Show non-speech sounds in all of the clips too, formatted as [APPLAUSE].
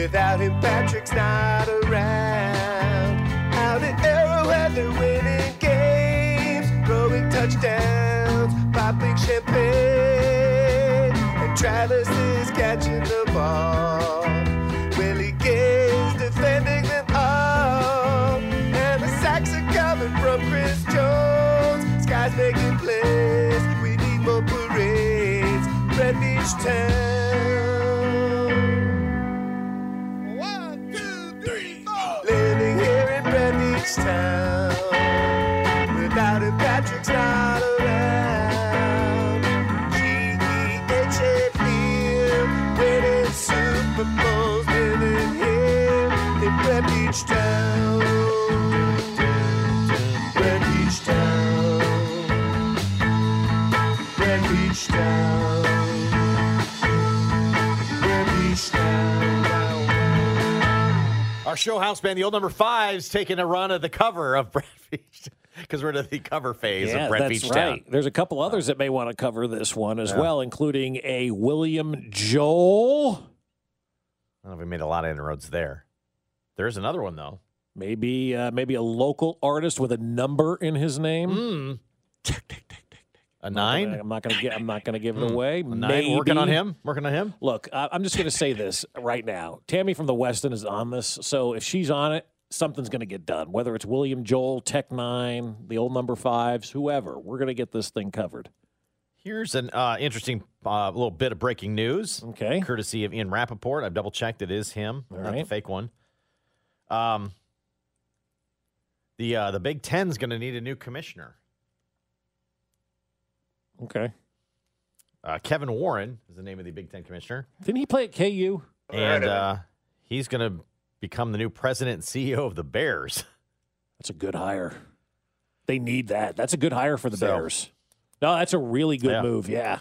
Without him, Patrick's not around. Out at Arrowhead, they're winning games, throwing touchdowns, popping champagne. And Travis is catching the ball. Willie Gay's defending them all. And the sacks are coming from Chris Jones. Sky's making plays. We need more parades. Red Beach Town. Red Beach Our show house band, the old number five's taking a run at the cover of [LAUGHS] Brett Beach because we're in the cover phase Yeah, of Brett that's Beach right. Town. There's a couple others that may want to cover this one as well, including a William Joel. I don't know if we made a lot of inroads there. There is another one though. Maybe uh, maybe a local artist with a number in his name. Mm. A I'm nine? not gonna get. I'm not gonna give it Hmm. away. Nine? Working on Maybe. him? Working on him? Look, I- I'm just gonna say this right now. Tammy from the Weston is on this, so if she's on it, something's gonna get done. Whether it's William Joel, Tech N9ne, the old number fives, whoever, we're gonna get this thing covered. Here's an uh, interesting uh, little bit of breaking news. Okay. Courtesy of Ian Rapoport. I've double checked. It is him, All not the fake one. Um, the uh, the Big Ten's going to need a new commissioner. Okay. Uh, Kevin Warren is the name of the Big Ten commissioner, Didn't he play at KU? and uh, he's going to become the new president and CEO of the Bears. That's a good hire. They need that. That's a good hire for the So- Bears. No, that's a really good Yeah. move. Yeah,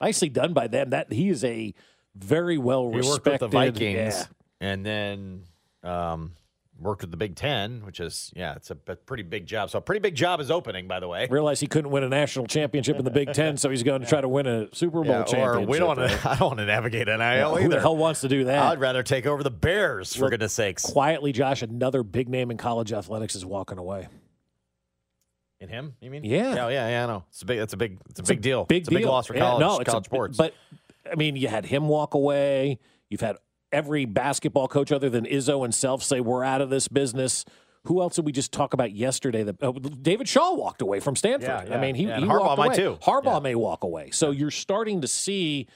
nicely done by them. That he is a very well respected. He worked respected. with the Vikings, Yeah. and then um, worked with the Big Ten, which is yeah, it's a pretty big job. So a pretty big job is opening, by the way. Realized he couldn't win a national championship in the Big Ten, so he's going [LAUGHS] to try to win a Super Bowl Yeah, or championship. we don't want to. [LAUGHS] I don't want to navigate NIL Yeah, either. Who the hell wants to do that? I'd rather take over the Bears for goodness sakes. Quietly, Josh, another big name in college athletics is walking away. In him, you mean? Yeah. yeah, yeah, yeah. I know. It's a big. It's a big. It's a big deal. Big it's a deal. big loss for Yeah, college. no, it's college a, sports. But I mean, you had him walk away. You've had every basketball coach other than Izzo and Self say we're out of this business. Who else did we just talk about yesterday? That oh, David Shaw walked away from Stanford. Yeah, yeah. I mean, he, Yeah, he Harbaugh walked might away. too. Harbaugh Yeah. may walk away. So you're starting to see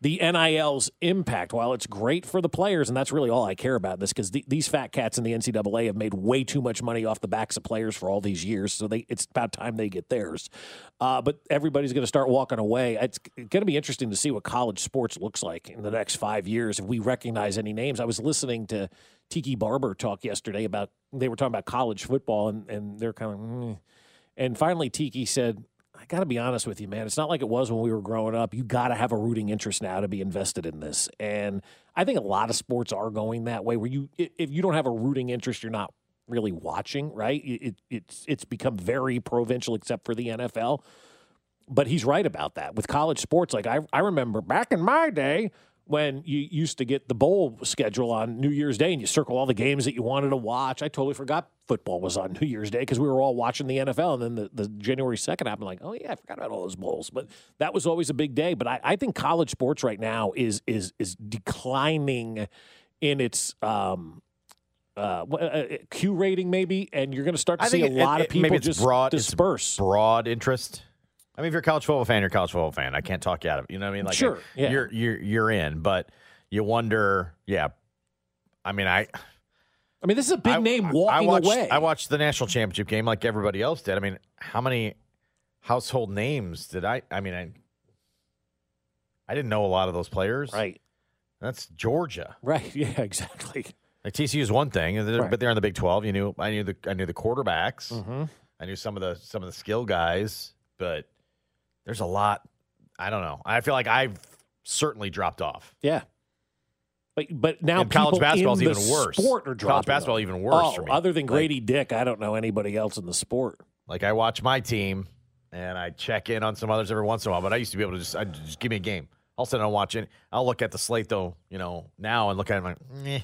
the NIL's impact. While it's great for the players, and that's really all I care about this, because the, these fat cats in the NCAA have made way too much money off the backs of players for all these years. So they, it's about time they get theirs. Uh, but everybody's going to start walking away. It's going to be interesting to see what college sports looks like in the next five years if we recognize any names. I was listening to Tiki Barber talk yesterday about they were talking about college football, and and they're kind of. Mm. And finally, Tiki said, I got to be honest with you, man. It's not like it was when we were growing up. You got to have a rooting interest now to be invested in this. And I think a lot of sports are going that way where you, if you don't have a rooting interest, you're not really watching. Right? It, it, it's it's become very provincial, except for the NFL. But he's right about that with college sports. Like I, I remember back in my day when you used to get the bowl schedule on New Year's Day and you circle all the games that you wanted to watch. I totally forgot football was on New Year's Day because we were all watching the NFL. And then the, the January 2nd happened, like, oh, yeah, I forgot about all those bowls. But that was always a big day. But I, I think college sports right now is is is declining in its um, uh, uh, Q rating, maybe. And you're going to start to I see a it- lot it- of people just broad, disperse. broad interest. I mean, if you're a college football fan, you're a college football fan. I can't talk you out of it. You know what I mean? Like, Sure, yeah. you're you're you're in, but you wonder. Yeah, I mean, I I mean, this is a big I- name walking I watched, away. I watched the national championship game like everybody else did. I mean, how many household names did I? I mean, I I didn't know a lot of those players. right, That's Georgia. right. [LAUGHS] Yeah, exactly. Like TCU is one thing, they're- Right. but they're in the Big Twelve. You knew I knew the I knew the quarterbacks. hmm I knew some of the some of the skill guys, but there's a lot. I don't know. I feel like I've certainly dropped off. Yeah. But but now And college basketball is even the worse. Sport are College basketball off. even worse Oh, for me. other than Like- Grady Dick, I don't know anybody else in the sport. Like I watch my team and I check in on some others every once in a while, but I used to be able to just I just give me a game. All of a sudden I'm watching. I'll look at the slate though, you know, now and look at it and I'm like, eh.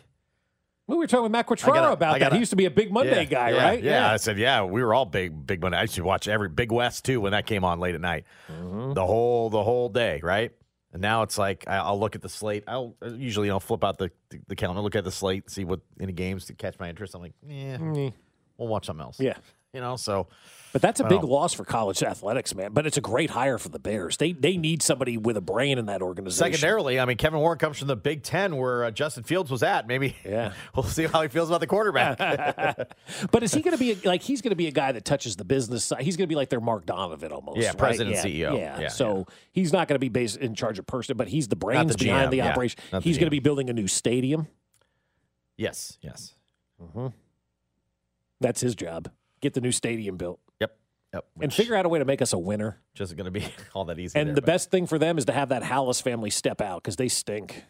We were talking with Matt I Quatraro gotta- about that. gotta- He used to be a big Monday yeah, guy, yeah, right? Yeah. I said, yeah, we were all big, big Monday. I used to watch every Big West too when that came on late at night, Mm-hmm. the whole the whole day, right? And now it's like I- I'll look at the slate. I'll usually I'll flip out the the, the calendar, look at the slate, see what any games to catch my interest. I'm like, yeah, we'll watch something else. Yeah. you know. So But that's a big Wow. loss for college athletics, man. But it's a great hire for the Bears. They they need somebody with a brain in that organization. secondarily, I mean, Kevin Warren comes from the Big Ten where uh, Justin Fields was at. Maybe Yeah. [LAUGHS] we'll see how he feels about the quarterback. [LAUGHS] But is he going to be a, like he's going to be a guy that touches the business side? He's going to be like their Mark Donovan almost. Yeah, right? president, yeah, CEO. Yeah. Yeah, so he's not going to be based in charge of person, but he's the brains the behind the yeah. operation. He's going to be building a new stadium. yes, yes, Hmm. That's his job. Get the new stadium built yep, and Which figure out a way to make us a winner. just going to be [LAUGHS] all that easy. And there, the but, best thing for them is to have that Halas family step out because they stink.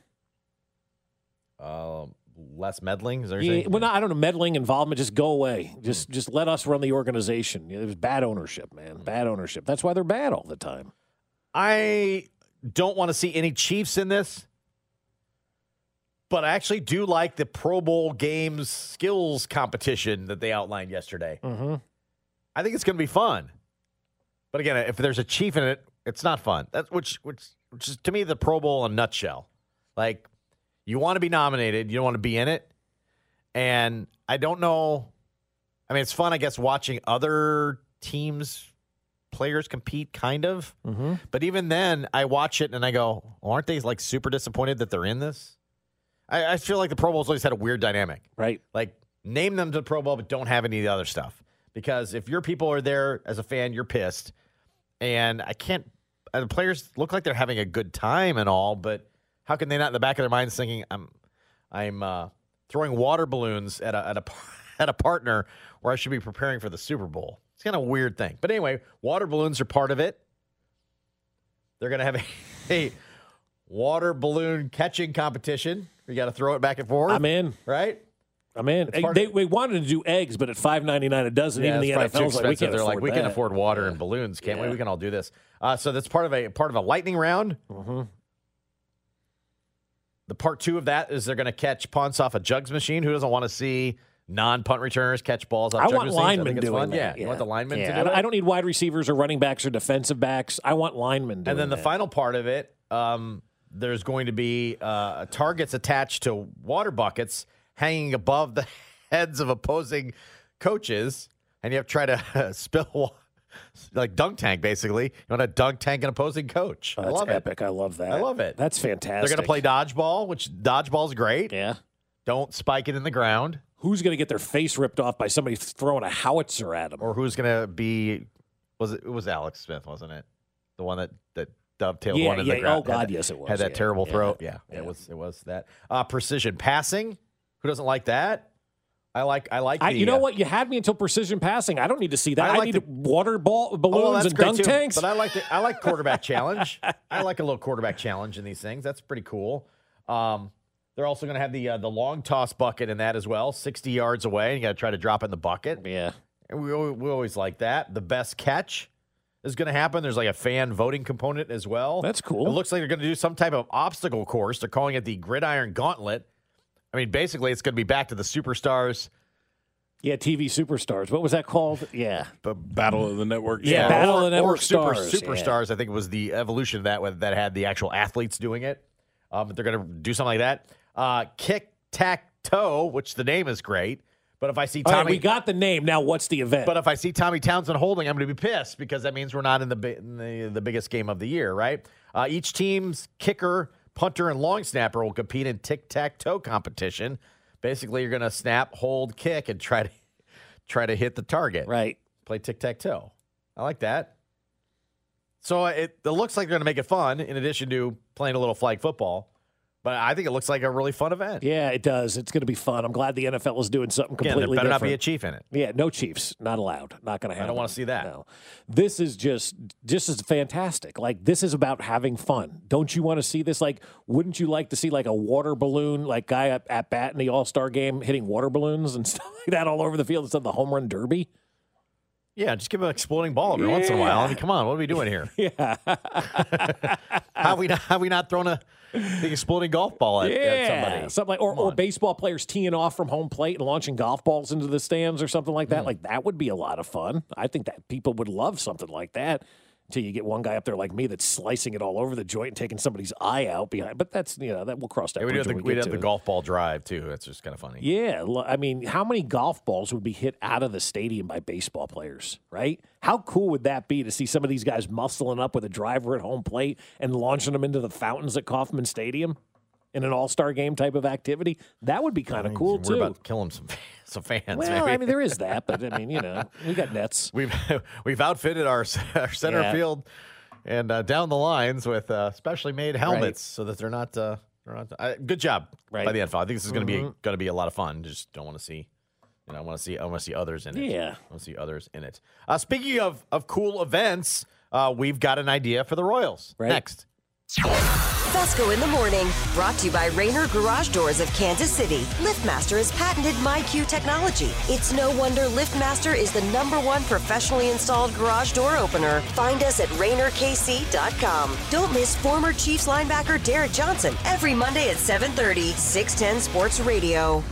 um, less meddling. Is there Yeah, well, no, I don't know. Meddling involvement, just go away. Just just let us run the organization. It was bad ownership, man. Bad ownership. That's why they're bad all the time. I don't want to see any Chiefs in this, but I actually do like the Pro Bowl games skills competition that they outlined yesterday. Mm-hmm. I think it's going to be fun. But again, if there's a chief in it, it's not fun. That's which which which is to me the Pro Bowl in a nutshell. Like you want to be nominated, you don't want to be in it. And I don't know. I mean, it's fun, I guess, watching other teams players compete, kind of. Mm-hmm. But even then, I watch it and I go, well, aren't they like super disappointed that they're in this? I, I feel like the Pro Bowl's always had a weird dynamic. Right. Like, name them to the Pro Bowl, but don't have any of the other stuff. Because if your people are there as a fan, you're pissed. And I can't, and the players look like they're having a good time and all, but how can they not in the back of their minds thinking, I'm, I'm uh, throwing water balloons at a, at a, [LAUGHS] at a partner where I should be preparing for the Super Bowl? It's kind of a weird thing. But anyway, water balloons are part of it. They're going to have [LAUGHS] a, a water balloon catching competition. You got to throw it back and forth. I'm in. Right? I'm in. They, wanted to do eggs, but at five ninety nine a dozen, even the NFL's like we can't They're afford like, we that. can afford water and balloons, can't we? Yeah. We can all do this. Uh, so that's part of a part of a lightning round. Mm-hmm. The part two of that is they're going to catch punts off a jugs machine. Who doesn't want to see non punt returners catch balls off I jugs want machines? I linemen it's doing that. Yeah. you want the linemen Yeah, to I do don't- it. I don't need wide receivers or running backs or defensive backs. I want linemen doing and then the that. final part of it, um, there's going to be uh, targets attached to water buckets hanging above the [LAUGHS] heads of opposing coaches, and you have to try to [LAUGHS] spill wa- like dunk tank. Basically, you want to dunk tank an opposing coach. Oh, I love epic. I love that. I love it. That's fantastic. They're going to play dodgeball, which dodgeball's great. Yeah. Don't spike it in the ground, Who's going to get their face ripped off by somebody throwing a howitzer at them? or who's going to be? Was it? It was Alex Smith, wasn't it? The one that that dovetailed Yeah, one in yeah. the ground. Oh, God, yes, it was. Had that Yeah, terrible yeah, throw. Yeah, yeah. it was. It was that. Uh, precision passing. Who doesn't like that? I like. I like. I, the, you know uh, what? You had me until precision passing. I don't need to see that. I I, need the- water ball Oh, balloons well, and dunk too. tanks. But I like the, I like quarterback [LAUGHS] challenge. I like a little quarterback challenge in these things. That's pretty cool. Um, They're also going to have the uh, the long toss bucket in that as well, 60 yards away. And you got to try to drop in the bucket. Yeah. And we, we always like that. The best catch is going to happen. There's like a fan voting component as well. That's cool. It looks like they're going to do some type of obstacle course. They're calling it the Gridiron Gauntlet. I mean, basically, it's going to be back to the superstars. Yeah, TV superstars. What was that called? Yeah. the Battle of the Network. Yeah, Battle of the or Network super, Stars, yeah. Superstars, I think it was the evolution of that one that had the actual athletes doing it. Um, but they're going to do something like that. Uh, kick tack toe, which the name is great. But if I see All right, Tommy, we got the name. Now, what's the event? but if I see Tommy Townsend holding, I'm going to be pissed because that means we're not in the in the, the biggest game of the year, right? Uh, each team's kicker, punter, and long snapper will compete in tic tac toe competition. Basically, you're going to snap, hold, kick, and try to [LAUGHS] try to hit the target. right. Play tic tac toe. I like that. So uh, it, it looks like they're going to make it fun in addition to playing a little flag football. But I think it looks like a really fun event. Yeah, it does. It's going to be fun. I'm glad the NFL is doing something completely Again, there better not be a chief in it. Yeah, no Chiefs, not allowed. Not going to happen. I don't wanna see that. No, this is just just as fantastic. Like this is about having fun. Don't you want to see this? Like, wouldn't you like to see like a water balloon, like guy at, at bat in the All Star game hitting water balloons and [LAUGHS] stuff like that all over the field instead of the home run derby? Yeah, just give an exploding ball every once in a while. I mean, come on, what are we doing here? [LAUGHS] Yeah, [LAUGHS] Have we not, have we not thrown a big exploding golf ball at, at somebody? something like or, or baseball players teeing off from home plate and launching golf balls into the stands or something like that. Hmm. Like that would be a lot of fun. I think that people would love something like that. Until you get one guy up there like me that's slicing it all over the joint and taking somebody's eye out behind. But that's you know that we'll cross that Yeah, we bridge have the, we we'd have the golf ball drive too. That's just kind of funny. Yeah, I mean, how many golf balls would be hit out of the stadium by baseball players, right? How cool would that be to see some of these guys muscling up with a driver at home plate and launching them into the fountains at Kauffman Stadium in an All Star game type of activity? That would be kind of cool too. We're too. about killing some [LAUGHS] some fans. well, maybe. I mean, there is that, but I mean, you [LAUGHS] know, we got nets. we've [LAUGHS] we've outfitted our, our center Yeah. field and uh, down the lines with uh, specially made helmets so that they're not. Uh, they're not uh, good job Right. by the NFL. I think this is going to be going to be a lot of fun. Just don't want to see. You know, I want to see. I want to see others in it. Yeah. I want to see others in it. Uh, speaking of of cool events, uh, we've got an idea for the Royals Right. next. Fescoe in the morning, brought to you by Rainer Garage Doors of Kansas City. LiftMaster has patented MyQ technology. It's no wonder LiftMaster is the number one professionally installed garage door opener. Find us at RainerKC.com. Don't miss former Chiefs linebacker Derrick Johnson every Monday at 7:30, 610 Sports Radio.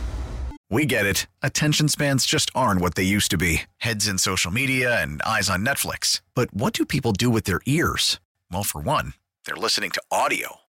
We get it. Attention spans just aren't what they used to be heads in social media and eyes on Netflix. But what do people do with their ears? Well, for one, they're listening to audio.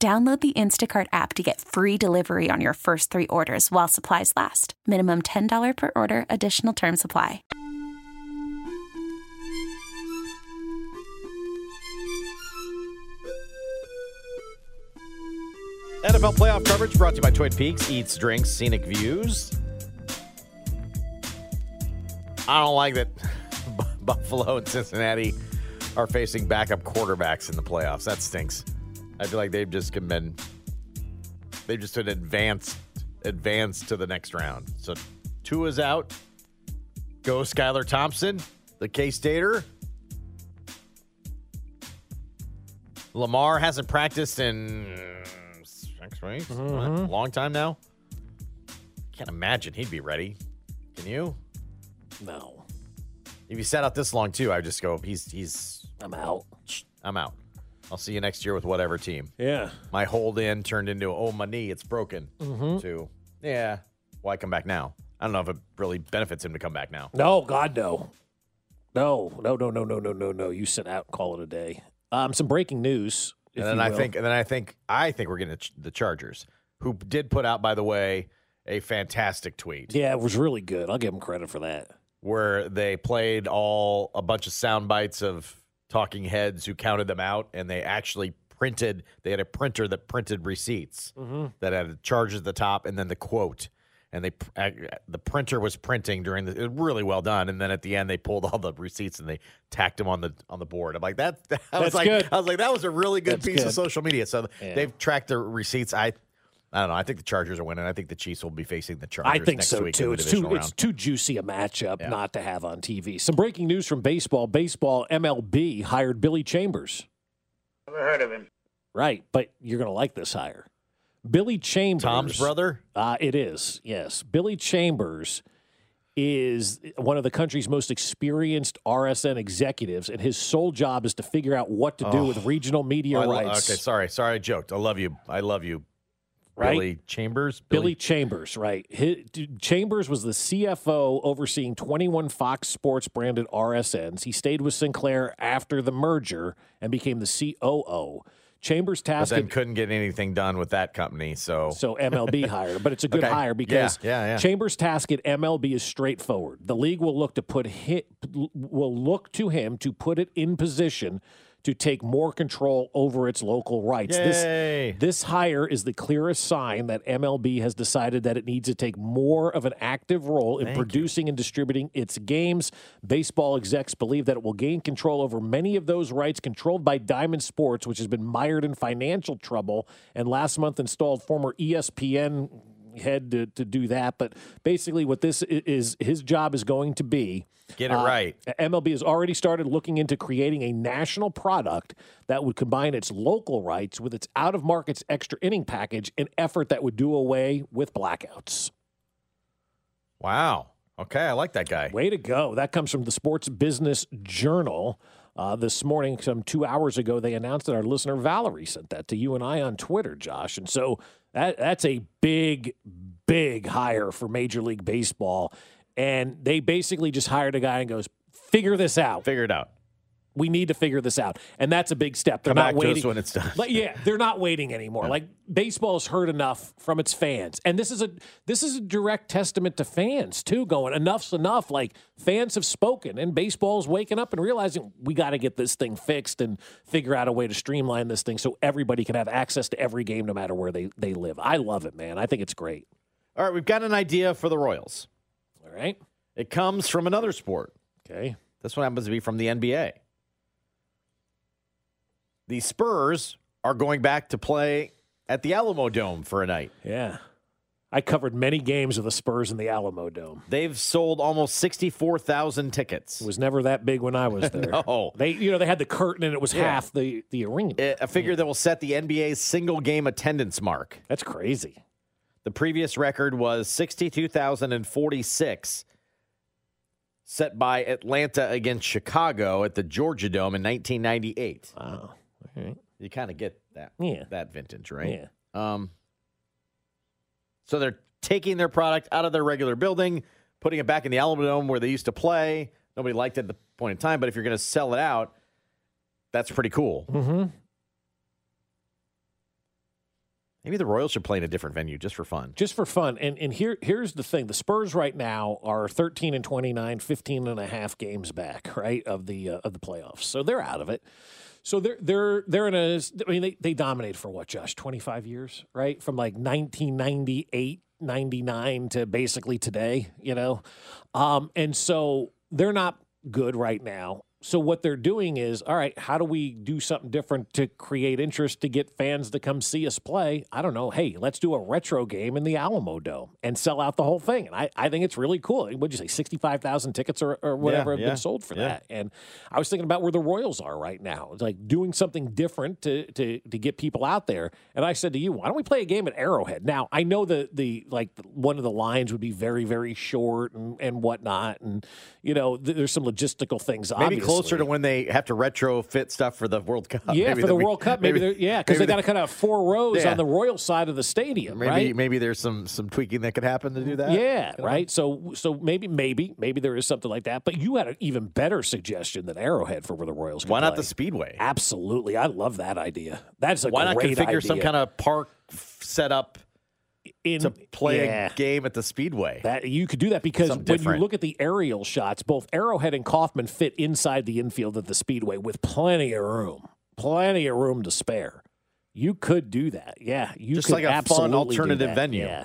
Download the Instacart app to get free delivery on your first three orders while supplies last. Minimum $10 per order, additional term supply. NFL playoff coverage brought to you by Twin Peaks Eats, Drinks, Scenic Views. I don't like that [LAUGHS] Buffalo and Cincinnati are facing backup quarterbacks in the playoffs. That stinks. I feel like they've just been they've just been advanced advanced to the next round. So Tua's out. Go Skylar Thompson, the K Stater. Lamar hasn't practiced in six weeks. What? Mm-hmm. Long time now. Can't imagine he'd be ready. Can you? No, If you sat out this long too, I would just go. He's he's. I'm out. I'm out. I'll see you next year with whatever team. Yeah. My hold in turned into oh my knee, it's broken. Mm-hmm. To yeah, why come back now? I don't know if it really benefits him to come back now. No, God, no. No, no, no, no, no, no, no, no. You sit out and call it a day. Um, some breaking news. and then I will. think, and then I think, I think we're getting the Ch- the Chargers, who did put out, by the way, a fantastic tweet yeah, it was really good. I'll give them credit for that. where they played all a bunch of sound bites of talking heads who counted them out, and they actually printed. They had a printer that printed receipts mm-hmm. that had charges at the top, and then the quote. And they the printer was printing during the really well done, and then at the end they pulled all the receipts and they tacked them on the on the board. I'm like that. [LAUGHS] I was That's like good. I was like that was a really good That's piece good. of social media. So Yeah. they've tracked the receipts. I I don't know. I think the Chargers are winning. I think the Chiefs will be facing the Chargers. I think next so week too. It's too divisional it's too juicy a matchup not to have on TV. Some breaking news from baseball. Baseball MLB hired Billy Chambers. Never heard of him. Right, but you're going to like this hire. Billy Chambers. Tom's brother. Uh, it is, yes. Billy Chambers is one of the country's most experienced RSN executives, and his sole job is to figure out what to do with regional media Oh, I lo- rights. okay, sorry, sorry, I joked. I love you. I love you. Right? Billy Chambers. Billy Chambers, right. His, dude, Chambers was the CFO overseeing 21 Fox Sports branded RSNs. He stayed with Sinclair after the merger and became the COO. Chambers but tasked then couldn't get anything done with that company. So, So MLB [LAUGHS] hired, but it's a good Okay. hire because Yeah, yeah, yeah. Chambers' task at MLB is straightforward. The league will look to put hit, will look to him to put it in position to take more control over its local rights. Yay. This this hire is the clearest sign that MLB has decided that it needs to take more of an active role in producing and distributing its games. Baseball execs believe that it will gain control over many of those rights controlled by Diamond Sports, which has been mired in financial trouble and last month installed former ESPN head to, to do that. But basically, what this is, his job is going to be get it uh, right. MLB has already started looking into creating a national product that would combine its local rights with its out of markets extra inning package, an effort that would do away with blackouts. Wow. Okay, I like that guy. Way to go. That comes from the Sports Business Journal. Uh, this morning, some two hours ago, they announced that our listener Valerie sent that to you and I on Twitter, Josh. And so that that's a big, big hire for Major League Baseball. And they basically just hired a guy and goes, figure this out. Figure it out. We need to figure this out, and that's a big step. They're Come not back to us waiting when it's done. Like, yeah, they're not waiting anymore. Like baseball's heard enough from its fans, and this is a this is a direct testament to fans too. Going enough's enough. Like fans have spoken, and baseball's waking up and realizing we got to get this thing fixed and figure out a way to streamline this thing so everybody can have access to every game no matter where they they live. I love it, man. I think it's great. All right, we've got an idea for the Royals. All right, It comes from another sport. okay. This one happens to be from the NBA. The Spurs are going back to play at the Alamo Dome for a night. Yeah. I covered many games of the Spurs in the Alamo Dome. They've sold almost 64,000 tickets. It was never that big when I was [LAUGHS] there. No. They you know they had the curtain and it was Yeah. half the the arena. a figure that will set the NBA's single game attendance mark. That's crazy. The previous record was 62,046, set by Atlanta against Chicago at the Georgia Dome in 1998. Wow. Right. You kind of get that Yeah. that vintage, right? Yeah. Um, so they're taking their product out of their regular building, putting it back in the Alamo Dome where they used to play. Nobody liked it at the point in time, but if you're going to sell it out, that's pretty cool. Mm-hmm. Maybe the Royals should play in a different venue just for fun. Just for fun. And and here here's the thing. The Spurs right now are 13 and 29, 15 and a half games back, right, of the uh, of the playoffs. So they're out of it. So they're they're they're in a I mean they they dominated for what, Josh? 25 years, right? From like 1998 99 to basically today, you know. Um, and so they're not good right now. So what they're doing is, all right, how do we do something different to create interest to get fans to come see us play? I don't know. Hey, let's do a retro game in the Alamo Dome and sell out the whole thing. And I, I think it's really cool. What'd you say, 65,000 tickets or, or whatever have yeah, been sold for yeah. that? And I was thinking about where the Royals are right now. It's like doing something different to, to, to get people out there. And I said to you, why don't we play a game at Arrowhead? Now, I know that the, like, one of the lines would be very, very short and, and whatnot. And, you know, th- there's some logistical things. Maybe obviously. Closer to when they have to retrofit stuff for the World Cup. Yeah, Maybe for the we- World Cup, maybe, they're yeah, because they got to cut out four rows Yeah. on the Royal side of the stadium, Maybe right? maybe there's some some tweaking that could happen to do that. Yeah, know? right. So so maybe maybe maybe there is something like that. But you had an even better suggestion than Arrowhead for where the Royals. Why not play. the Speedway? Absolutely, I love that idea. That's a Why not configure some kind of park setup up in to play yeah. a game at the Speedway? That you could do that because Something when different. you look at the aerial shots, both Arrowhead and Kauffman fit inside the infield of the Speedway with plenty of room, plenty of room to spare. You could do that, yeah. You Just could like a fun alternative venue. Yeah,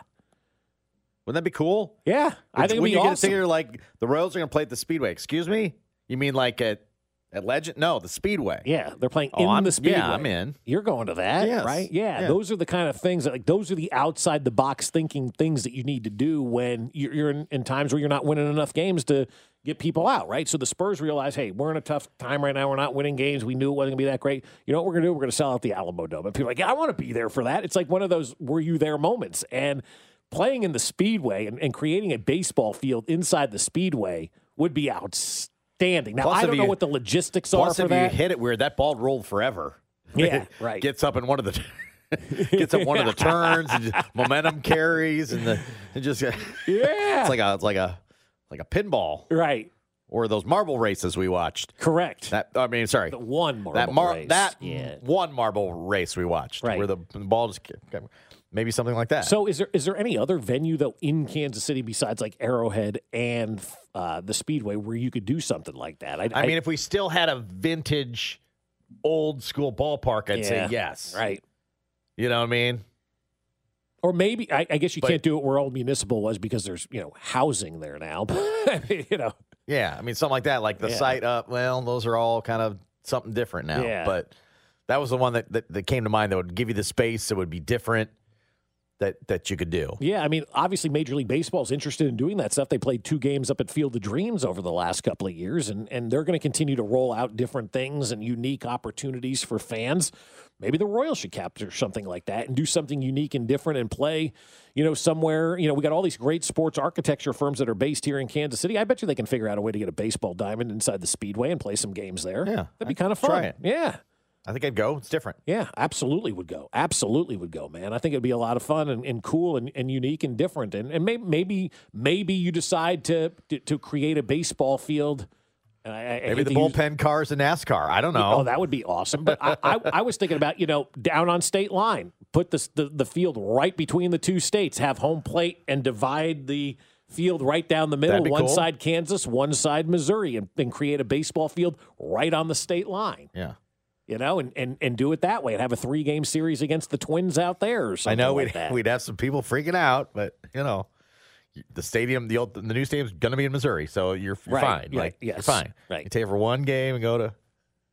Wouldn't that be cool? yeah. I think it'd when be you get awesome. to figure like the Royals are going to play at the Speedway. Excuse me? You mean like at at Legend? No, the Speedway. Yeah, they're playing Oh, in I'm- the speedway. yeah, I'm in. You're going to that, Yes. right? Yeah, Yeah. those are the kind of things that like those are the outside the box thinking things that you need to do when you're, you're in, in times where you're not winning enough games to get people out, right? So the Spurs realize, hey, we're in a tough time right now. We're not winning games. We knew it wasn't gonna be that great. You know what we're gonna do? We're gonna sell out the Alamo Dome. And people are like, yeah, I want to be there for that. It's like one of those were you there moments and. Playing in the Speedway and, and creating a baseball field inside the Speedway would be outstanding. Now, Plus, I don't know what the logistics are for if that. you hit it weird, that ball rolled forever. [LAUGHS] Yeah, [LAUGHS] right. Gets up in one of the [LAUGHS] gets up one of the turns, and momentum carries, and the it just yeah. it's like a it's like a like a pinball right. or those marble races we watched. Correct. That I mean, sorry, the one marble that mar- race. that yeah. one marble race we watched, Right. where the, the ball just maybe something like that. So is there is there any other venue though in Kansas City besides like Arrowhead and uh, the Speedway where you could do something like that? I mean, if we still had a vintage, old school ballpark, I'd say yes. right. You know what I mean? Or maybe I, I guess you But- can't do it where old municipal was because there's you know housing there now. [LAUGHS] you know, Yeah, I mean something like that, like the Yeah. site up. Well, those are all kind of something different now. Yeah. But that was the one that, that that came to mind that would give you the space that would be different that that you could do. yeah. I mean, obviously, Major League Baseball is interested in doing that stuff. They played two games up at Field of Dreams over the last couple of years, and and they're going to continue to roll out different things and unique opportunities for fans. Maybe the Royals should capture something like that and do something unique and different and play, you know, somewhere. You know, we got all these great sports architecture firms that are based here in Kansas City. I bet you they can figure out a way to get a baseball diamond inside the Speedway and play some games there. Yeah, that'd be kind of fun. Yeah. I think I'd go. It's different. Yeah, absolutely would go. Absolutely would go, man. I think it'd be a lot of fun and, and cool and, and unique and different. And, and maybe, maybe maybe you decide to to, to create a baseball field. And I, I Maybe the to use- bullpen cars in NASCAR. I don't know. Oh, that would be awesome. But I, I, I was thinking about you know down on state line, put this, the the field right between the two states, have home plate, and divide the field right down the middle. One cool. side Kansas, one side Missouri, and, and create a baseball field right on the state line. yeah. You know, and, and, and do it that way and have a three game series against the Twins out there or I know like we'd that. we'd have some people freaking out, but you know, the stadium, the old, the new stadium's going to be in Missouri, so you're, you're Right, fine. yeah, like, you're fine. right. You take it for one game and go to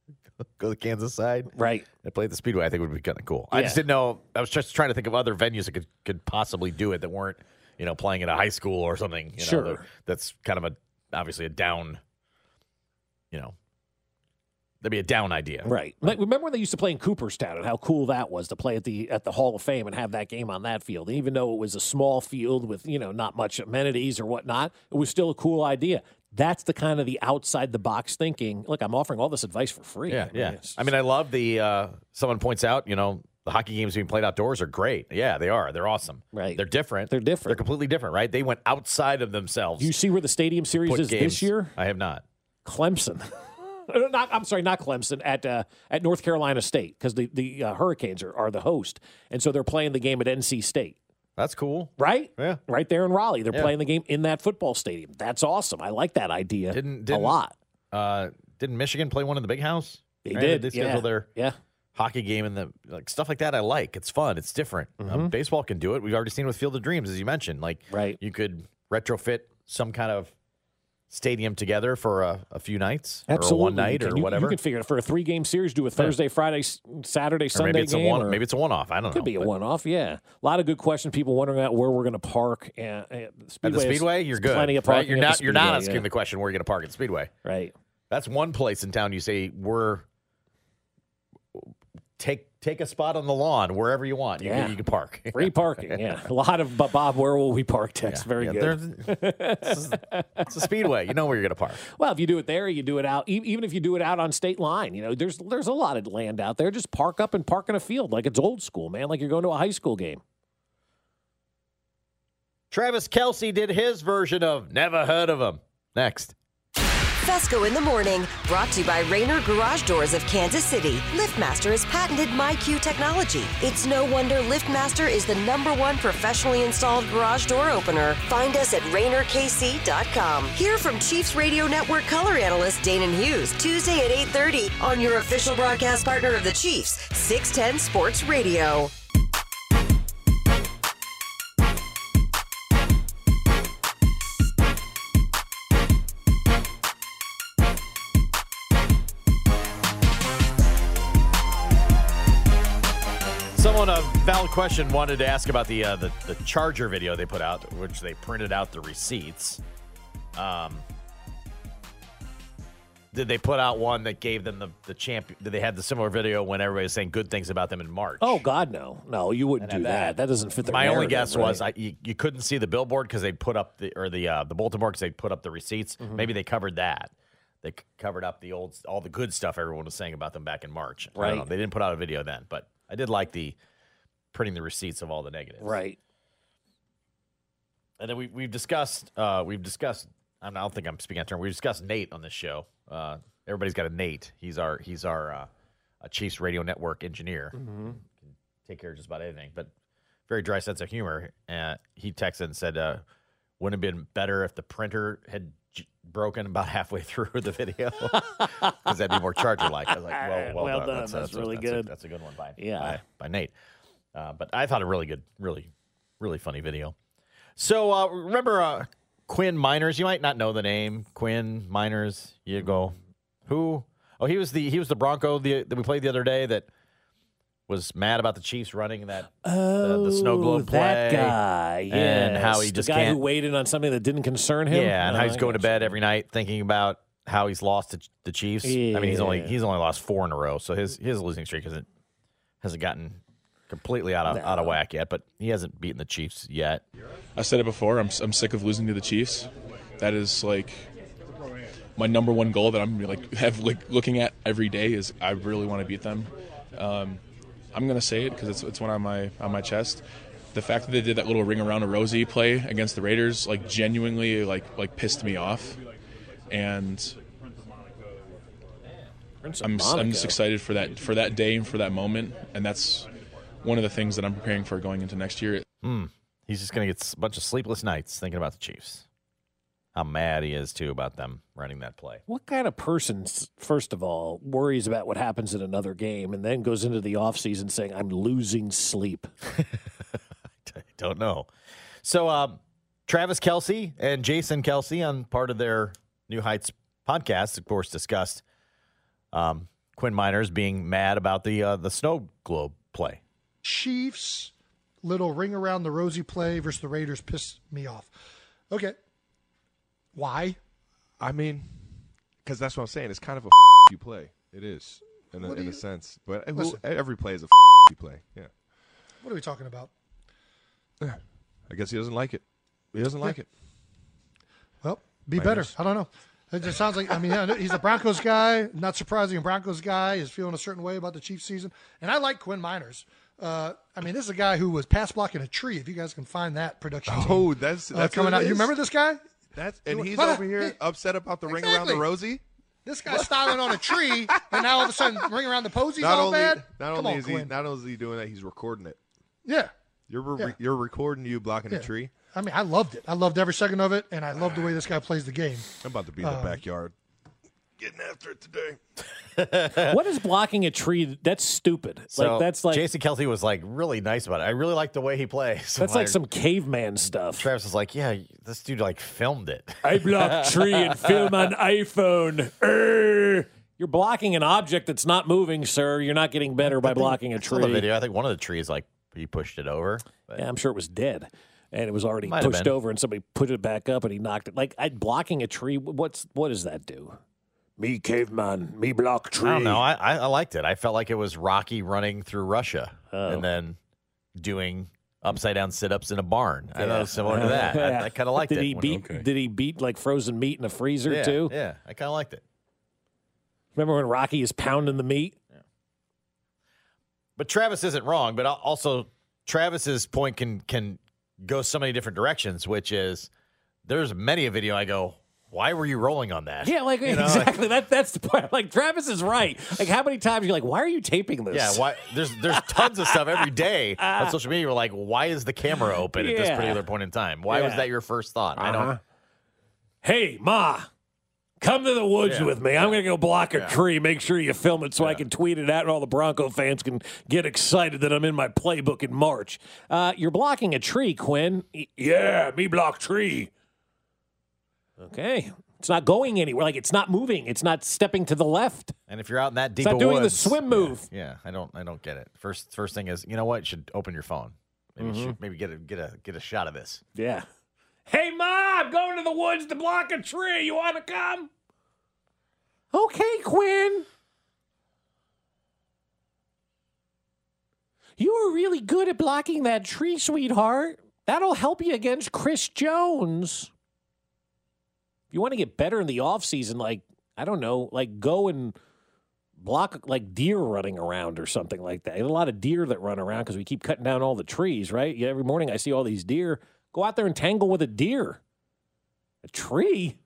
[LAUGHS] go to the Kansas side. Right. and play at the Speedway, I think would be kind of cool. I just didn't know. I was just trying to think of other venues that could, could possibly do it that weren't, you know, playing at a high school or something. You know, Sure. that- that's kind of a obviously a down. You know, that'd be a down idea. Right. Like, remember when they used to play in Cooperstown and how cool that was to play at the at the Hall of Fame and have that game on that field. Even though it was a small field with, you know, not much amenities or whatnot, it was still a cool idea. That's the kind of the outside the box thinking. Look, I'm offering all this advice for free. Yeah, I mean, yeah. it's- I mean, I love the. uh Someone points out, you know, the hockey games being played outdoors are great. Yeah, they are. They're awesome. Right. They're different. They're different. They're completely different, right? They went outside of themselves. you see where the stadium series put is games- this year? I have not. Clemson. [LAUGHS] Uh, not, I'm sorry, not Clemson at uh, at North Carolina State because the the uh, Hurricanes are, are the host, and so they're playing the game at NC State. That's cool. Right? Yeah. Right there in Raleigh. They're Yeah. playing the game in that football stadium. That's awesome. I like that idea Didn't, a didn't lot. Uh, didn't Michigan play one in the big house? They Right? did. They schedule yeah. their yeah. hockey game and the like stuff like that. I like. It's fun. It's different. Mm-hmm. Um, baseball can do it. We've already seen with Field of Dreams, as you mentioned. Like, Right. You could retrofit some kind of stadium together for a, a few nights Absolutely. or one night You or you- whatever. You can figure it for a three game series, do a Thursday, Friday, Saturday, or Sunday maybe it's game. a one. or- Maybe it's a one-off. I don't know. could be a one off. Yeah. A lot of good questions. People wondering about where we're going to park. Uh, uh, At the Speedway is- you're good. Plenty of right? You're not. You're not asking yeah. the question where you're going to park at the Speedway. Right. That's one place in town. You say we're take take a spot on the lawn wherever you want. You, Yeah. can, you can park. [LAUGHS] Free parking. Yeah. A lot of "But Bob, where will we park text. Very Yeah, good. it's, it's a speedway. You know where you're going to park. [LAUGHS] Well, if you do it there, you do it out. Even if you do it out on state line, you know, there's there's a lot of land out there. Just park up and park in a field like it's old school, man. Like you're going to a high school game. Travis Kelce did his version of Never Heard of Him. Next. Fescoe in the morning, brought to you by Rainer Garage Doors of Kansas City. LiftMaster has patented MyQ technology. It's no wonder LiftMaster is the number one professionally installed garage door opener. Find us at RainerKC.com. Hear from Chiefs Radio Network color analyst Danan Hughes Tuesday at 8:30 on your official broadcast partner of the Chiefs, 610 Sports Radio. Valid question, wanted to ask about the, uh, the the Charger video they put out, which they printed out the receipts. Um, did they put out one that gave them the the champion? Did they have the similar video when everybody was saying good things about them in March? Oh God, no, no, you wouldn't do at that. That doesn't fit the. My only guess right? was I, you, you couldn't see the billboard because they put up the or the uh, the bulletin board because they put up the receipts. Mm-hmm. Maybe they covered that. They c- covered up the old all the good stuff everyone was saying about them back in March. I don't Right. know. They didn't put out a video then, but I did like the printing the receipts of all the negatives. right. And then we we've discussed uh, we've discussed. I don't- I don't think I'm speaking out of turn. We discussed Nate on this show. Uh, everybody's got a Nate. He's our he's our uh, a Chiefs radio network engineer. Can take care of just about anything. But very dry sense of humor. Uh, he texted and said, uh, "Wouldn't have been better if the printer had j- broken about halfway [LAUGHS] through the video? [LAUGHS] Because that'd be more Charger like." I was like, "Well, well, Well done. done. That's, That's a- really a- good. that's a good one by Yeah. by, by Nate." Uh, but I thought a really good, really, really funny video. So uh, remember uh, Quinn Meinerz? You might not know the name Quinn Meinerz. You go, who? Oh, he was the he was the Bronco the, that we played the other day that was mad about the Chiefs running that Oh, the snow globe that play guy, and how he just the guy who in on something that didn't concern him. yeah, and Oh, how he's I going to bed every night thinking about how he's lost to the Chiefs. I mean, he's only he's only lost four in a row, so his his losing streak hasn't hasn't gotten completely out of out of whack yet. But he hasn't beaten the Chiefs yet. I said it before. I'm I'm sick of losing to the Chiefs. That is like my number one goal that I'm like have like looking at every day is I really want to beat them. Um, I'm gonna say it because it's it's one on my on my chest. The fact that they did that little ring around a rosy play against the Raiders like genuinely like like pissed me off, and I'm I'm just excited for that for that day and for that moment, and that's one of the things that I'm preparing for going into next year. Hmm. He's just going to get a bunch of sleepless nights thinking about the Chiefs. How mad he is too about them running that play. What kind of person, first of all, worries about what happens in another game and then goes into the offseason saying, I'm losing sleep? [LAUGHS] I don't know. So, um, Travis Kelce and Jason Kelce on part of their New Heights podcast, of course, discussed um, Quinn Meinerz being mad about the uh, the snow globe play. Chiefs little ring around the rosy play versus the Raiders pissed me off. Okay. Why? I mean, because that's what I'm saying. It's kind of a [LAUGHS] you play. It is in a, in a sense, but who, Listen. every play is a [LAUGHS] you play. Yeah. What are we talking about? [SIGHS] I guess he doesn't like it. He doesn't like it. Well, be better. I don't know. It just sounds like I mean, yeah, he's a Broncos guy. Not surprising, a Broncos guy is feeling a certain way about the Chiefs season. And I like Quinn Meinerz. Uh, I mean, this is a guy who was pass blocking a tree. If you guys can find that production, team, Oh, that's uh, that's coming out. You remember this guy? That's and he's what? over here upset about the ring around the Exactly. rosy. This guy's styling on a tree, and now all of a sudden, [LAUGHS] ring around the posies Not all only bad. not Come only on, is he not only is he doing that, he's recording it. yeah. You're re- Yeah. you're recording you blocking Yeah. a tree. I mean, I loved it. I loved every second of it, and I loved the way this guy plays the game. I'm about to be in Uh, the backyard, getting after it today. [LAUGHS] what is blocking a tree? That's stupid. So like that's like Jason Kelce was like really nice about it. I really like the way he plays. [LAUGHS] that's like Like, some caveman stuff. Travis was like, yeah, this dude like filmed it. [LAUGHS] I block tree and film on iPhone. Err. You're blocking an object that's not moving, sir. You're not getting better by blocking a I saw the tree. video. I think one of the trees like he pushed it over. But Yeah, I'm sure it was dead, and it was already Might pushed over, and somebody put it back up, and he knocked it. Like I, blocking a tree. What's what does that do? Me caveman, me block tree. I don't know. I, I, I liked it. I felt like it was Rocky running through Russia Oh. and then doing upside down sit ups in a barn. I thought it was similar to that. I, I kind of liked did it. He beat, Okay. Did he beat like frozen meat in a freezer yeah, too? Yeah, I kind of liked it. Remember when Rocky is pounding the meat? But Travis isn't wrong. But also, Travis's point can can go so many different directions. Which is, there's many a video I go, why were you rolling on that? Yeah, like You know, exactly. that that's the point. Like Travis is right. Like how many times you're like, why are you taping this? Yeah, why? There's there's tons of stuff every day [LAUGHS] on social media. We're like, why is the camera open at this particular point in time? Why was that your first thought? I Uh-huh. don't. Hey, Ma, come to the woods Yeah. with me. I'm going to go block a tree. Make sure you film it so I can tweet it out and all the Bronco fans can get excited that I'm in my playbook in March. Uh, you're blocking a tree, Quinn. Yeah, me block tree. Okay. It's not going anywhere. Like it's not moving. It's not stepping to the left. And if you're out in that deep not of doing the swim move. Yeah, I don't I don't get it. First first thing is, you know what? You should open your phone. Maybe Mm-hmm. you should maybe get a get a get a shot of this. Yeah. Hey, Ma, I'm going to the woods to block a tree. You want to come? Okay, Quinn. You were really good at blocking that tree, sweetheart. That'll help you against Chris Jones. If you want to get better in the offseason, like, I don't know, like go and block like deer running around or something like that. There's a lot of deer that run around because we keep cutting down all the trees, right? Every morning I see all these deer. Go out there and tangle with a deer. A tree?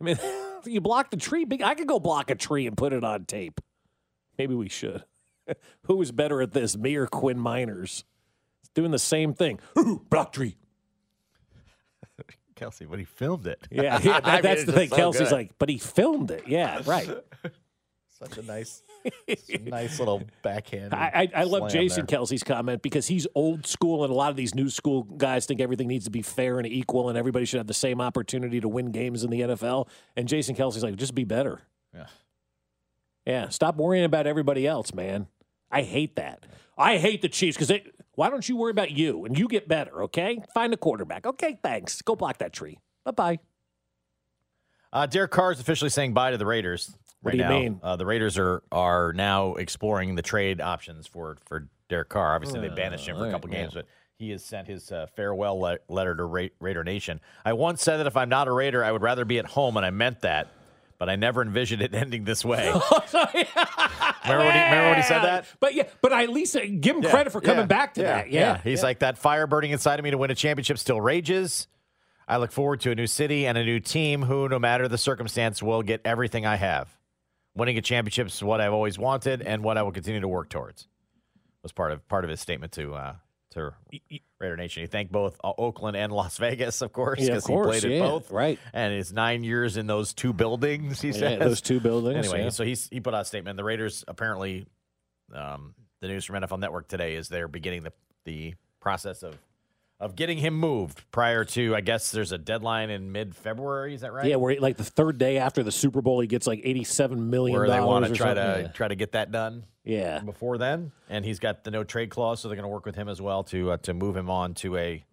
I mean, [LAUGHS] you block the tree. I could go block a tree and put it on tape. Maybe we should. [LAUGHS] Who is better at this, me or Quinn Meinerz? It's doing the same thing. block tree. Kelce, but he filmed it. Yeah, [LAUGHS] yeah I that, mean, that's the thing. so Kelce's good. like, but he filmed it. Yeah, right. [LAUGHS] such a nice nice little backhand. I, I, I love Jason there. Kelce's comment because he's old school, and a lot of these new school guys think everything needs to be fair and equal, and everybody should have the same opportunity to win games in the NFL. And Jason Kelce's like, just be better. Yeah. Yeah, stop worrying about everybody else, man. I hate that. I hate the Chiefs because they why don't you worry about you and you get better, okay? Find a quarterback. Okay, thanks. Go block that tree. Bye bye. Uh, Derek Carr is officially saying bye to the Raiders. What do you now. mean? Uh, the Raiders are are now exploring the trade options for for Derek Carr. Obviously, they banished him for a couple right, games, but he has sent his uh, farewell le- letter to Ra- Raider Nation. I once said that if I'm not a Raider, I would rather be at home, and I meant that. But I never envisioned it [LAUGHS] ending this way. [LAUGHS] remember, when he, remember when he said that? But yeah, but I at least give him Yeah, credit for coming yeah, back to yeah, that. Yeah, He's like, that fire burning inside of me to win a championship still rages. I look forward to a new city and a new team who, no matter the circumstance, will get everything I have. Winning a championship is what I've always wanted and what I will continue to work towards. Was part of part of his statement to uh, to Raider Nation. He thanked both uh, Oakland and Las Vegas, of course, Yeah, because he course, played at both. right. And his nine years in those two buildings, he Yeah, says. those two buildings, Anyway, yeah. so he's he put out a statement. The Raiders apparently, um, the news from NFL Network today is they're beginning the the process of of getting him moved prior to. I guess there's a deadline in mid February. Is that right? Yeah, where like the third day after the Super Bowl, he gets like eighty-seven million. where they want to try to try to get that done Yeah. before then. And he's got the no trade clause, so they're going to work with him as well to uh, to move him on to a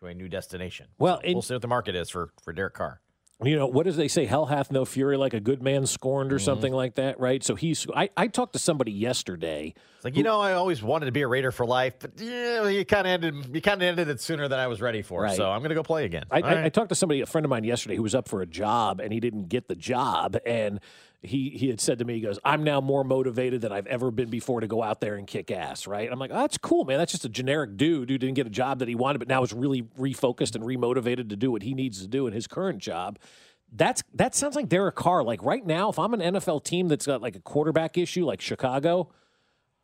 to a new destination. Well, So we'll see what the market is for for Derek Carr. You know, what does they say? Hell hath no fury like a good man scorned Mm-hmm. or something like that, right? So he's. I, I talked to somebody yesterday. It's like you know, I always wanted to be a Raider for life, but yeah, you kind of ended you kind of ended it sooner than I was ready for. Right. So I'm going to go play again. I, I, right. I talked to somebody, a friend of mine yesterday, who was up for a job and he didn't get the job. And he, he had said to me, he goes, I'm now more motivated than I've ever been before to go out there and kick ass, right? I'm like, oh, that's cool, man. That's just a generic dude who didn't get a job that he wanted, but now is really refocused and remotivated to do what he needs to do in his current job. That's that sounds like Derek Carr. Like right now, if I'm an NFL team that's got like a quarterback issue, like Chicago,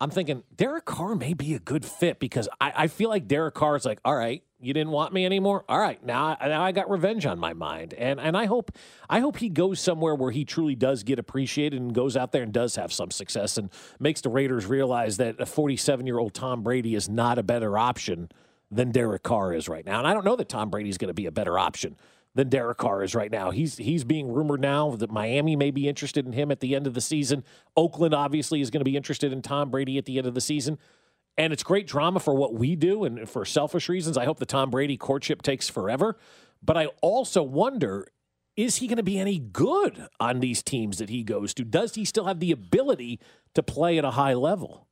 I'm thinking Derek Carr may be a good fit because I, I feel like Derek Carr is like, all right, you didn't want me anymore. All right, now, I- now I got revenge on my mind, and and I hope I hope he goes somewhere where he truly does get appreciated and goes out there and does have some success and makes the Raiders realize that a 47 year old Tom Brady is not a better option than Derek Carr is right now. And I don't know that Tom Brady's going to be a better option than Derek Carr is right now. He's he's being rumored now that Miami may be interested in him at the end of the season. Oakland obviously is going to be interested in Tom Brady at the end of the season. And it's great drama for what we do and for selfish reasons. I hope the Tom Brady courtship takes forever. But I also wonder is he going to be any good on these teams that he goes to? Does he still have the ability to play at a high level?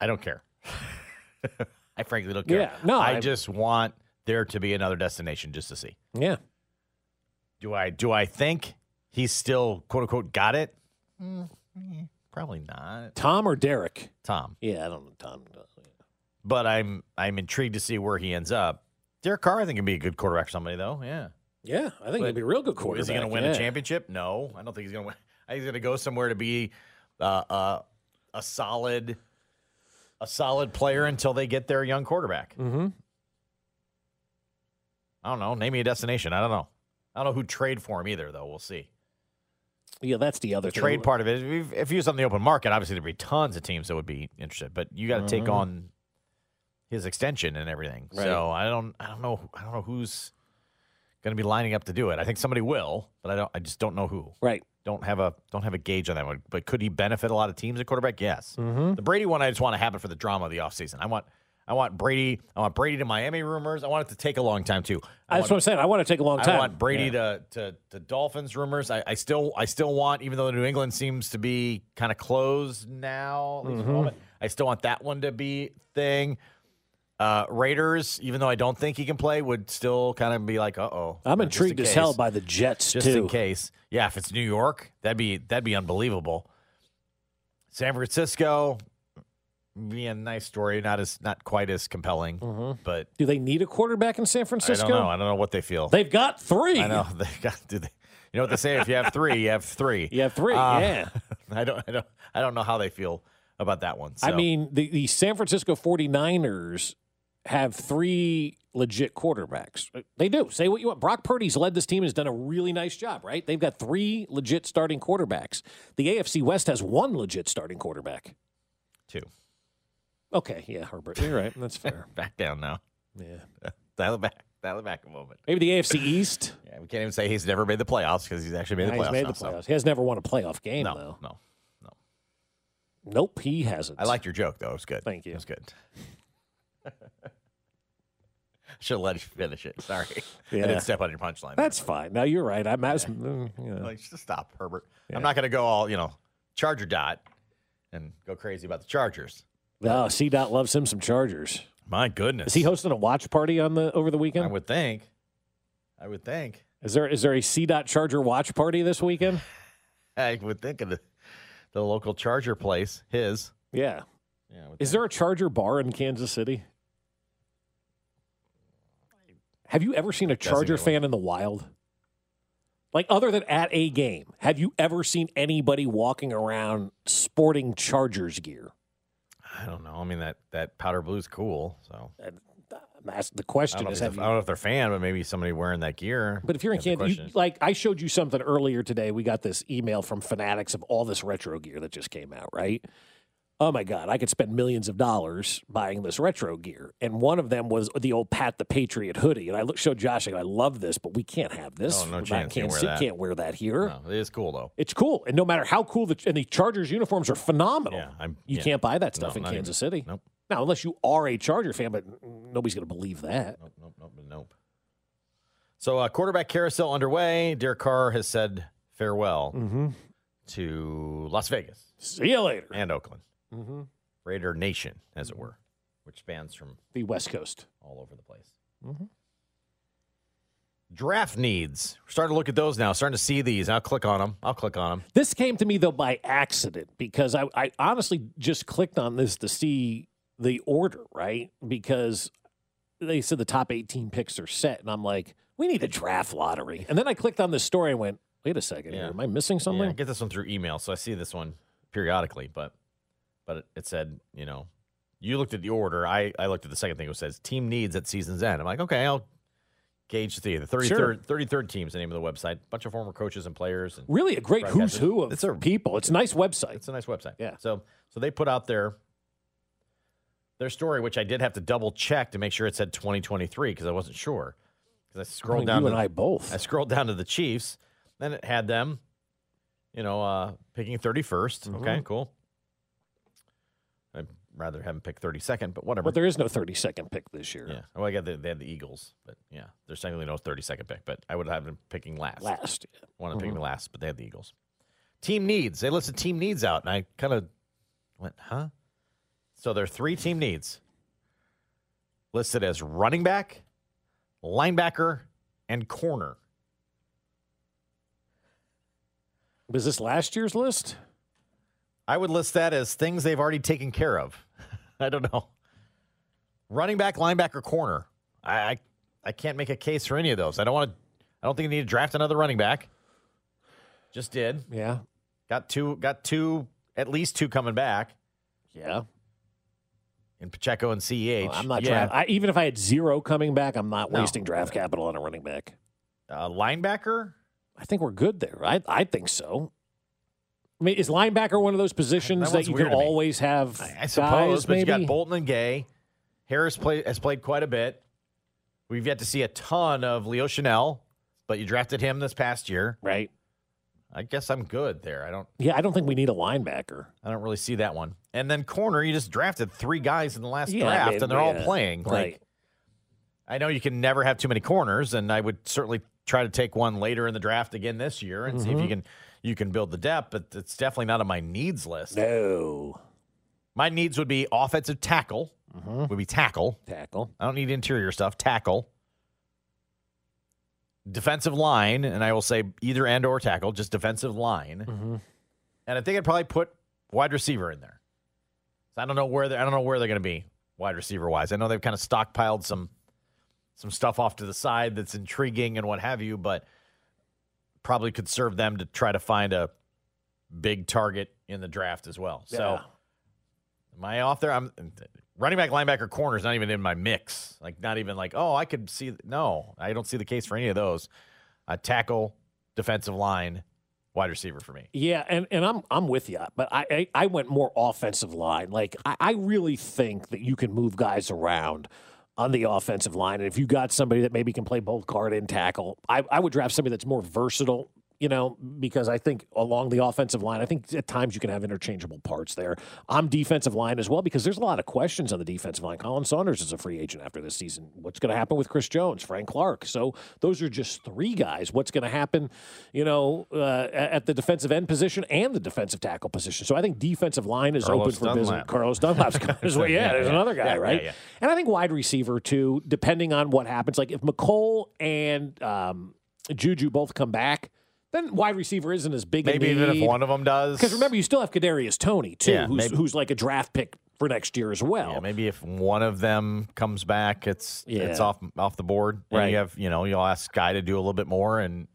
I don't care. [LAUGHS] I frankly don't care. Yeah, no, I, I- just want there to be another destination just to see. Yeah. Do I do I think he's still quote unquote got it? Mm, eh, probably not. Tom or Derek? Tom. Yeah, I don't know. Tom. But I'm I'm intrigued to see where he ends up. Derek Carr, I think, can be a good quarterback for somebody though. Yeah. Yeah, I think But he'd be a real good quarterback. Is he going to win yeah. a championship? No, I don't think he's going to win. I think he's going to go somewhere to be uh, uh, a solid, a solid player until they get their young quarterback. Mm-hmm. I don't know. Name me a destination. I don't know. I don't know who trade for him either, though. We'll see. Yeah, that's the other The thing. trade part of it. If, he was on the open market, obviously there'd be tons of teams that would be interested. But you got to take Mhm. on his extension and everything. Right. So I don't. I don't know. I don't know who's going to be lining up to do it. I think somebody will, but I don't. I just don't know who. Right. Don't have a don't have a gauge on that one. But could he benefit a lot of teams at quarterback? Yes. Mm-hmm. The Brady one, I just want to happen for the drama of the offseason. I want. I want Brady. I want Brady to Miami rumors. I want it to take a long time too. I That's want- what I'm saying. I want to take a long time. I want Brady Yeah. to, to to Dolphins rumors. I, I still I still want, even though the New England seems to be kind of closed now, at least for the Mhm. moment, I still want that one to be thing. Uh, Raiders, even though I don't think he can play, would still kind of be like, uh oh. I'm intrigued as hell by the Jets just too. in case. Yeah, if it's New York, that'd be that'd be unbelievable. San Francisco, be a nice story, not as not quite as compelling, but Do they need a quarterback in San Francisco? I don't know. I don't know what they feel. They've got three. I know [LAUGHS] they got. Do they, you know what they say? If you have three, you have three. You have three, Uh, yeah. [LAUGHS] I don't. I don't. I don't know how they feel about that one. I mean, the, the San Francisco 49ers have three legit quarterbacks. Uh, they do. Say what you want. Brock Purdy's led this team and has done a really nice job, right? They've got three legit starting quarterbacks. The AFC West has one legit starting quarterback. two. Okay, yeah, Herbert. You're right. That's [LAUGHS] fair. Back down now. Yeah. [LAUGHS] Dial it back. Dial it back a moment. Maybe the AFC East. [LAUGHS] Yeah, we can't even say he's never made the playoffs because he's actually made the playoffs. he's made now, the so- playoffs. He has never won a playoff game, though. No, no. Nope, he hasn't. I liked your joke though. It was good. Thank you. It was good. [LAUGHS] Should have let you finish it. Sorry. I Yeah. didn't step on your punchline. That's fine. No, you're right. I'm as, mm, you know. Like, just stop, Herbert. I'm not going to go all, you know, Charger dot and go crazy about the Chargers. No, C Dot loves him some Chargers. My goodness. Is he hosting a watch party on the over the weekend? I would think. I would think. Is there is there a C Dot Charger watch party this weekend? [LAUGHS] I would think of the, the local Charger place, his. Yeah. Yeah. I Is there a Charger bar in Kansas City? Have you ever seen a Charger fan in the wild? Like other than at a game, have you ever seen anybody walking around sporting Chargers gear? I don't know. I mean that that powder blue's cool. So That's uh, the I question. don't, know if Is have you- I don't know if they're a fan, but maybe somebody wearing that gear. But if you're in Canada, you, like I showed you something earlier today. We got this email from Fanatics of all this retro gear that just came out, right? Oh my God, I could spend millions of dollars buying this retro gear. And one of them was the old Pat the Patriot hoodie. And I look, showed Josh, I, go, I love this, but we can't have this. Oh, no We're chance you can Kansas wear that. can't wear that here. No, it is cool though. It's cool. And no matter how cool the and the Chargers uniforms are phenomenal. Yeah, I'm- you yeah. can't buy that stuff No, in not even- Kansas City. Nope. Now, unless you are a Charger fan, but nobody's going to believe that. Nope, nope, nope, nope. So uh, quarterback carousel underway. Derek Carr has said farewell Mm-hmm. to Las Vegas See you later. and Oakland. Mm-hmm. Raider Nation, as it were, which spans from The West Coast. all over the place. Mhm. Draft needs. We're starting to look at those now. Starting to see these. I'll click on them. I'll click on them. This came to me though by accident because I, I honestly just clicked on this to see the order, right? Because they said the top 18 picks are set, and I'm like, we need a draft lottery. And then I clicked on this story and went, wait a second, Yeah. here, am I missing Yeah, something? I get this one through email, so I see this one periodically. But but it, said, you know, you looked at the order. I, I looked at the second thing. It says team needs at season's end. I'm like, okay, I'll gauge the the 33rd, Sure. 33rd team is the name of the website. bunch of former coaches and players. And Really, a great who's who of It's a people. It's a nice website. It's a nice website. Yeah. So so they put out their their story, which I did have to double check to make sure it said 2023 because I wasn't sure. Because I scrolled Oh, down. you to, and I both. I scrolled down to the Chiefs. Then it had them, you know, uh, picking 31st. Mm-hmm. Okay, cool. Rather have him pick 32nd, but whatever. But there is no 32nd pick this year. yeah. Well, I got the, they had the Eagles, but yeah, there's technically no 32nd pick. But I would have him picking last. Last. Wanted to pick him last, but they had the Eagles. Team needs. They listed team needs out, and I kind of went, huh? So there are three team needs listed as running back, linebacker, and corner. Was this last year's list? I would list that as things they've already taken care of. [LAUGHS] I don't know. Running back, linebacker, corner. I, I I can't make a case for any of those. I don't want to. I don't think you need to draft another running back. Just did. Yeah. Got two. Got two. At least two coming back Yeah. And Pacheco and Ceh. Well, I'm not yeah. draft. I, even if I had zero coming back, I'm not No. wasting draft capital on a running back. Uh, linebacker. I think we're good there. I I think so. I mean, is linebacker one of those positions That that, you can always have? I, I suppose, guys, but you maybe? got Bolton and Gay. Harris play, has played quite a bit. We've yet to see a ton of Leo Chenal, but you drafted him this past year. right? I guess I'm good there. I don't. Yeah, I don't think we need a linebacker. I don't really see that one. And then corner, you just drafted three guys in the last Yeah, I draft, mean, and they're all yeah, playing. Like, right. I know you can never have too many corners, and I would certainly try to take one later in the draft again this year and see if you Mm-hmm. can you can build the depth. But it's definitely not on my needs list. No My needs would be offensive tackle. Mm-hmm. Would be tackle. tackle. I don't need interior stuff. Tackle. Defensive line, and I will say either end or tackle, just defensive line. Mm-hmm. And I think I'd probably put wide receiver in there. So I don't know where they I don't know where they're going to be wide receiver wise. I know they've kind of stockpiled some some stuff off to the side that's intriguing and what have you, but probably could serve them to try to find a big target in the draft as well. So Yeah. am I off there? I'm running back, linebacker, corner is not even in my mix. Like not even like, oh, I could see. No, I don't see the case for any of those. A tackle, defensive line, wide receiver for me. Yeah, and, and I'm I'm with you, but I, I I went more offensive line. Like I, I really think that you can move guys around on the offensive line, and if you got somebody that maybe can play both guard and tackle, I, I would draft somebody that's more versatile. You know, because I think along the offensive line, I think at times you can have interchangeable parts there. I'm defensive line as well because there's a lot of questions on the defensive line. Khalen Saunders is a free agent after this season. What's going to happen with Chris Jones, Frank Clark? So those are just three guys. What's going to happen, you know, uh, at the defensive end position and the defensive tackle position? So I think defensive line is Carlos open for business. Carlos Dunlap's as well. [LAUGHS] Yeah, there's yeah. another guy, Yeah, right? yeah. And I think wide receiver too, depending on what happens. Like if Mecole and um, Juju both come back, then wide receiver isn't as big. Maybe a even if one of them does. Because remember, you still have Kadarius Toney too, Yeah, who's, who's like a draft pick for next year as well. Yeah, maybe if one of them comes back, it's it's off off the board. And Right. you have you know you'll ask Skyy to do a little bit more and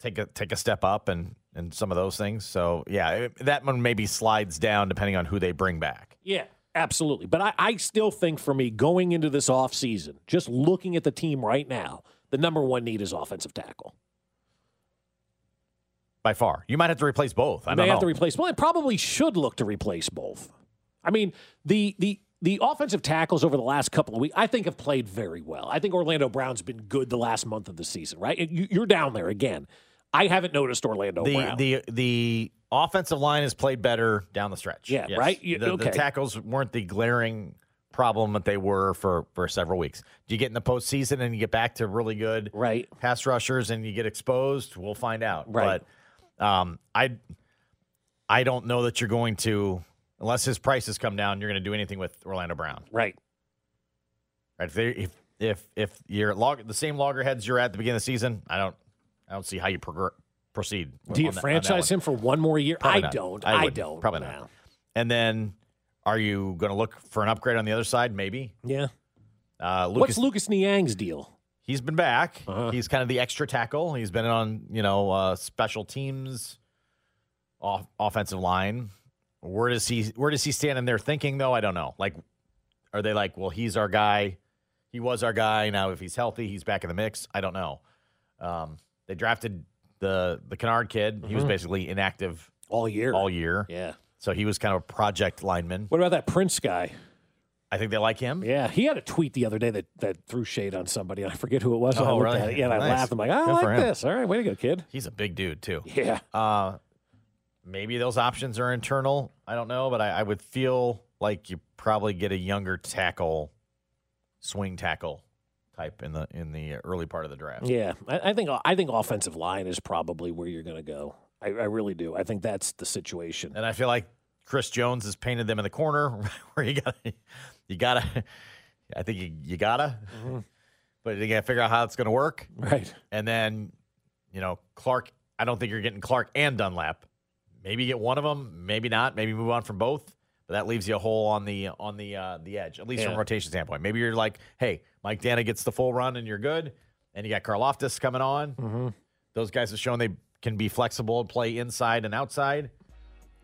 take a take a step up and and some of those things. So yeah, it- that one maybe slides down depending on who they bring back. Yeah, absolutely. But I, I still think for me, going into this offseason, just looking at the team right now, the number one need is offensive tackle. By far, you might have to replace both. I they don't know. have to replace. Well, they probably should look to replace both. I mean, the the the offensive tackles over the last couple of weeks, I think, have played very well. I think Orlando Brown's been good the last month of the season. Right? You're down there again. I haven't noticed Orlando the Brown. the the offensive line has played better down the stretch. Yeah, right? You- the, the tackles weren't the glaring problem that they were for for several weeks. Do you get in the postseason and you get back to really good right. pass rushers and you get exposed? We'll find out. Right. But um, I I don't know that you're going to unless his prices come down. You're going to do anything with Orlando Brown. Right. Right? If they, if if if you're at log, the same loggerheads you're at the beginning of the season, I don't I don't see how you progr- proceed. Do you that- franchise him for one more year? Probably I not. don't. I I, don't. Probably No. not. And then, are you going to look for an upgrade on the other side? Maybe. Yeah. Uh, Lucas, What's Lucas Niang's deal? He's been back. Uh-huh. He's kind of the extra tackle. He's been on you know uh, special teams, off offensive line. Where does he Where does he stand in their thinking though? I don't know. Like, are they like, well, he's our guy. He was our guy. Now, if he's healthy, he's back in the mix. I don't know. Um, they drafted the the Kinnard kid. He was basically inactive All year. all year. Yeah. So he was kind of a project lineman. What about that Prince guy? I think they like him. Yeah, he had a tweet the other day that, that threw shade on somebody, and I forget who it was. I Oh, looked really? at it. Yeah, and I laughed. I'm like, I Good like this. All right, way to go, kid. He's a big dude too. Yeah. Uh, maybe those options are internal. I don't know, but I, I would feel like you probably get a younger tackle, swing tackle type in the in the early part of the draft. Yeah, I, I think I think offensive line is probably where you're going to go. I, I really do. I think that's the situation. And I feel like Chris Jones has painted them in the corner [LAUGHS] where you got you gotta. [LAUGHS] I think you you gotta, [LAUGHS] but you gotta figure out how it's to work. Right. And then, you know, Clark. I don't think you're getting Clark and Dunlap. Maybe you get one of them. Maybe not. Maybe move on from both. But that leaves you a hole on the on the uh, the edge, at least from a rotation standpoint. Maybe you're like, hey, Mike Danna gets the full run and you're good, and you got Karlaftis coming on. Mm-hmm. Those guys have shown they can be flexible and play inside and outside.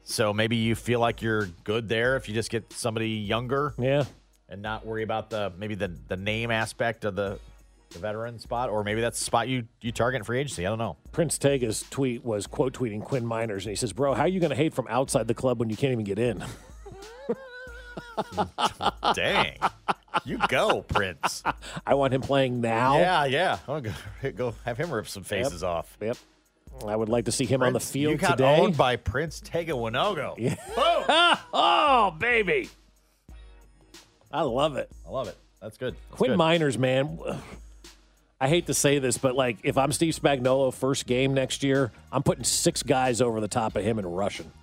So maybe you feel like you're good there if you just get somebody younger Yeah. and not worry about the maybe the the name aspect of the the veteran spot, or maybe that's the spot you you target in free agency. I don't know. Prince Tega's tweet was quote tweeting Quinn Meinerz, and he says, "Bro, how are you going to hate from outside the club when you can't even get in?" [LAUGHS] Dang, you go, Prince. [LAUGHS] I want him playing now. Yeah, yeah. I'll go, go have him rip some faces off. Yep. I would like to see him on the field you got today. owned by Prince Tega Wanogho. Yeah. [LAUGHS] oh, baby. I love it. I love it. That's good. That's Quinn good. Meinerz, man. [SIGHS] I hate to say this, but like if I'm Steve Spagnuolo first game next year, I'm putting six guys over the top of him and rushing. [LAUGHS]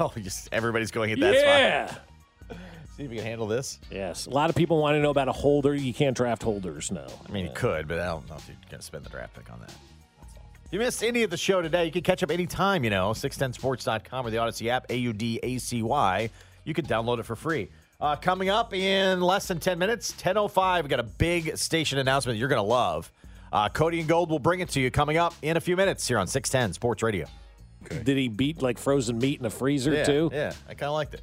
Oh, just everybody's going at that spot. yeah. spot. See if you can handle this. Yes. A lot of people want to know about a holder. You can't draft holders, no. I mean, you could, but I don't know if you're going to spend the draft pick on that. If you missed any of the show today, you can catch up anytime, you know, 610sports.com or the Audacy app, A U D A C Y. You can download it for free. Uh, coming up in less than 10 minutes, 10.05, we got a big station announcement you're going to love. Uh, Cody and Gold will bring it to you coming up in a few minutes here on 610 Sports Radio. Did he beat like frozen meat in a freezer yeah, too? Yeah, I kind of liked it.